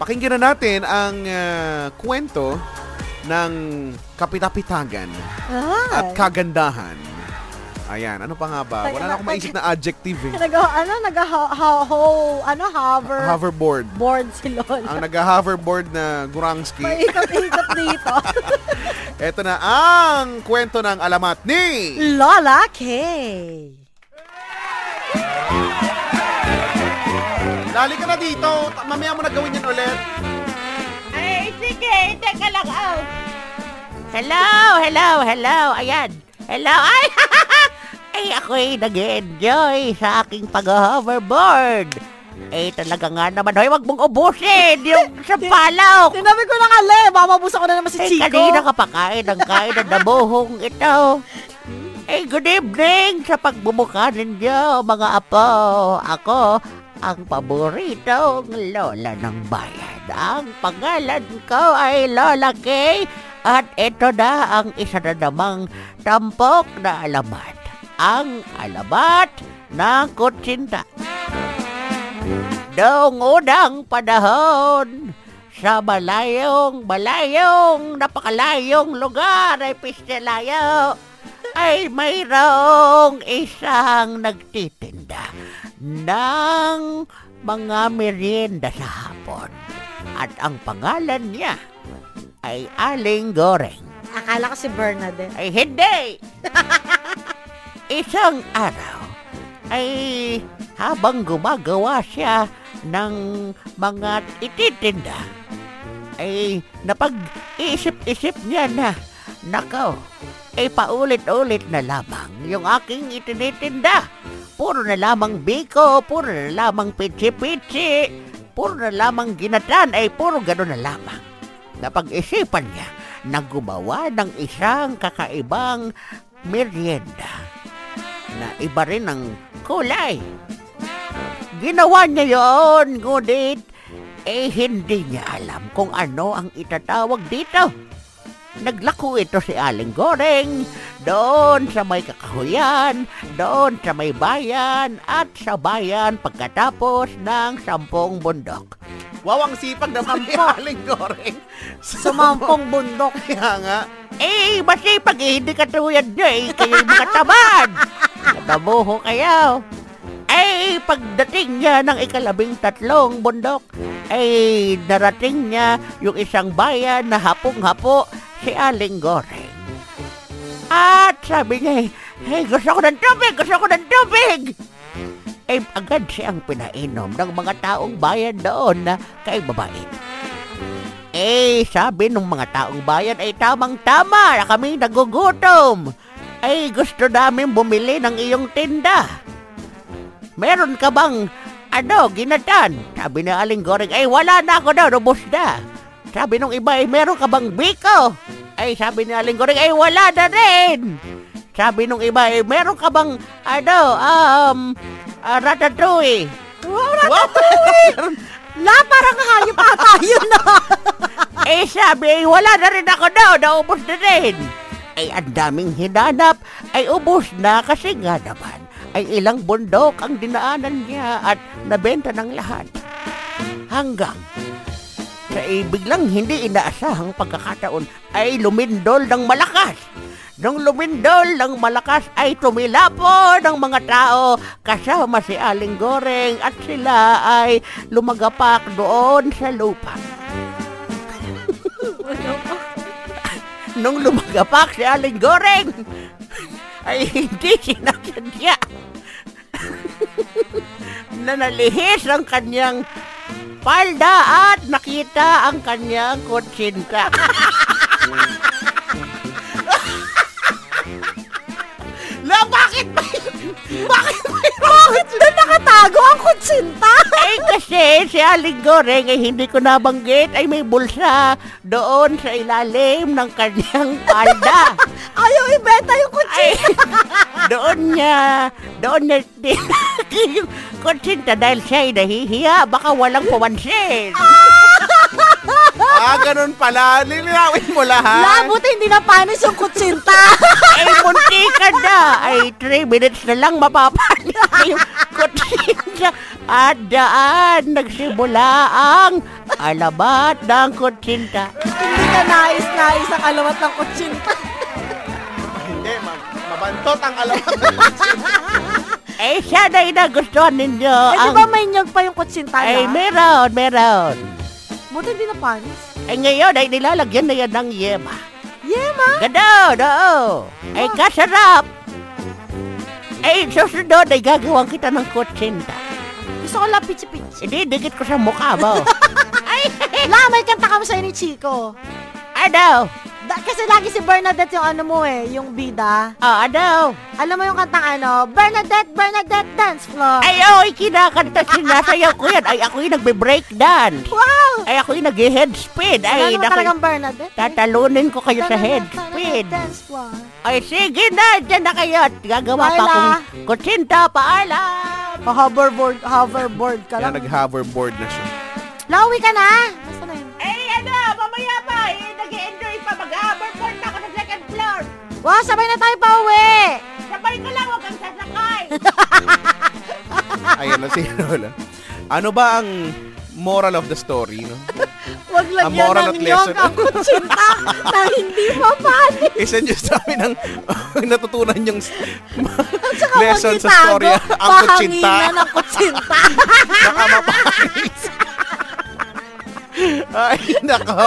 pakinggan na natin ang uh, kwento ng kapitapitagan Ah. at kagandahan. Ayan, ano pa nga ba? Wala na akong maisip na adjective eh. Nag, ano, nag, ho, ano, hover, Hoverboard. board si Lola. Ang nag-hoverboard na Gurangski. Paikot-ikot dito. Ito na ang kwento ng alamat ni... Lola K. Lali ka na dito. Mamaya mo na gawin yan ulit. Ay, sige, teka lang, oh. Hello, hello, hello, ayan. Hello, ay, ay, ako'y nag-enjoy sa aking pag-hoverboard. Eh, talaga nga naman, hoy, wag mong ubusin yung sampalaw. Tinabi ko lang ale, mamabusa ko na naman si Eh, Chico. kanina ka pa kain ng kain ng dabuhong ito. Eh, good evening sa pagbubuka ninyo, mga apo. Ako, ang paboritong lola ng bayan. Ang pangalan ko ay Lola Kay. At ito na ang isa na namang tampok na alamat. Ang alamat ng kutsinta. Noong unang panahon, sa malayong, malayong, napakalayong lugar ay Pistelayo, ay mayroong isang nagtitinda ng mga merienda sa hapon. At ang pangalan niya ay Aling Goreng. Akala ko si Bernadette. Ay hindi! Isang araw ay habang gumagawa siya ng mga ititinda, ay napag-isip-isip niya na, nakaw, ay paulit-ulit na lamang yung aking itinitinda. Puro na lamang biko, puro na lamang pitsi-pitsi, puro na lamang ginatan, ay puro gano'n na lamang. Napag-isipan niya na gumawa ng isang kakaibang merienda na iba rin ang kulay. Ginawa niya yon, ngunit eh hindi niya alam kung ano ang itatawag dito. Naglako ito si Aling Goreng doon sa may kakahuyan, doon sa may bayan at sa bayan pagkatapos ng sampung bundok. Wow, ang sipag naman ni Aling Goreng. Sumampong bundok. Kaya nga. Eh, masipag eh, hindi katulad niyo eh, kayo'y mga tamad. Natabuho kayo. Eh, pagdating niya ng ikalabing tatlong bundok, ay narating niya yung isang bayan na hapong-hapo si Aling Goreng. At sabi niya, hey, gusto ko ng tubig, gusto ko ng tubig. Eh, agad siyang pinainom ng mga taong bayan doon na kay babae. Eh, sabi ng mga taong bayan ay tamang-tama na kami nagugutom. Ay, gusto namin bumili ng iyong tinda. Meron ka bang, ano, ginatan? Sabi ni Aling Goreng, ay wala na ako daw, rubos na. Sabi nung iba, ay meron ka bang biko? Ay, sabi ni Aling Goreng, ay wala na rin. Sabi nung iba, ay meron ka bang, ano, um, uh, ratatouille? Wow, ratatouille! La, parang hayop ata yun na. Eh sabi, ay wala na rin ako daw, naubos na rin. Ay ang daming hinanap, ay ubos na kasi nga naman, ay ilang bundok ang dinaanan niya at nabenta ng lahat. Hanggang sa eh, biglang hindi inaasahang pagkakataon ay lumindol ng malakas. Nung lumindol ng malakas ay tumilapo ng mga tao kasama si Aling Goreng at sila ay lumagapak doon sa lupa. Nung lumagapak si Aling Goreng, ay hindi sinasadya na nalihis ang kanyang palda at nakita ang kanyang kutsinta. La, bakit ba? Bakit ba? Bakit doon nakatago ang kutsinta? Ay kasi si Aling Goreng ay hindi ko nabanggit ay may bulsa doon sa ilalim ng kanyang palda. Ayaw ibenta yung Ay, kutsinta. doon niya, doon niya tinaki yung kutsinta dahil siya ay nahihiya, baka walang pumansin. Ah, ganun pala. Lilinawin mo lahat. Labot hindi na panis yung kutsinta. ay, munti ka na. Ay, 3 minutes na lang mapapalit na yung kutsinta. At daan, nagsimula ang alabat ng kutsinta. Hindi ka nais-nais ang alawat ng kutsinta. Hindi, ma- mabantot ang alamat. Eh, sana'y nagustuhan ninyo. Eh, di ang- ba may nyog pa yung kutsinta Ay, na? meron, meron. Buti hindi na panis. Eh, ngayon ay nilalagyan na yan ng yema. Yema? Ganon, oo. Ay, kasarap. Ay, susunod ay gagawin kita ng kutsinta. Gusto ko lang pichi-pichi. Hindi, dikit ko sa mukha mo. La, may kanta ka mo sa'yo ni Chico. ano? Da, kasi lagi si Bernadette yung ano mo eh, yung bida. Oh, ano? Alam mo yung kantang ano, Bernadette, Bernadette, dance floor. Ay, oy, kinakanta, sinasayaw ko yan. Ay, ako yung nagbe-break dance. wow! Ay, ako yung nag-head spin. Ay, mo naku, talagang Bernadette? tatalunin ko kayo sa head floor. Ay, sige na, dyan na kayo. At Gagawa pa Paala. akong kutsinta, paalam. Pa-hoverboard, hoverboard ka Kaya lang. nag-hoverboard na siya. Lawi ka na? Basta na yun. Eh, ano, mamaya pa. Eh, nag-enjoy pa. Mag-hoverboard na ako sa second floor. Wow, sabay na tayo pa uwi. Sabay ka lang, huwag kang sasakay. Ayan na si Lola. Ano ba ang moral of the story, no? Huwag Ang lagyan moral ng lesson. ang kutsinta na hindi mapanis. Isa nyo sa amin ang natutunan yung lesson sa storya. Ang kutsinta. pahanginan ng kutsinta. Baka mapanis. Ay, nako.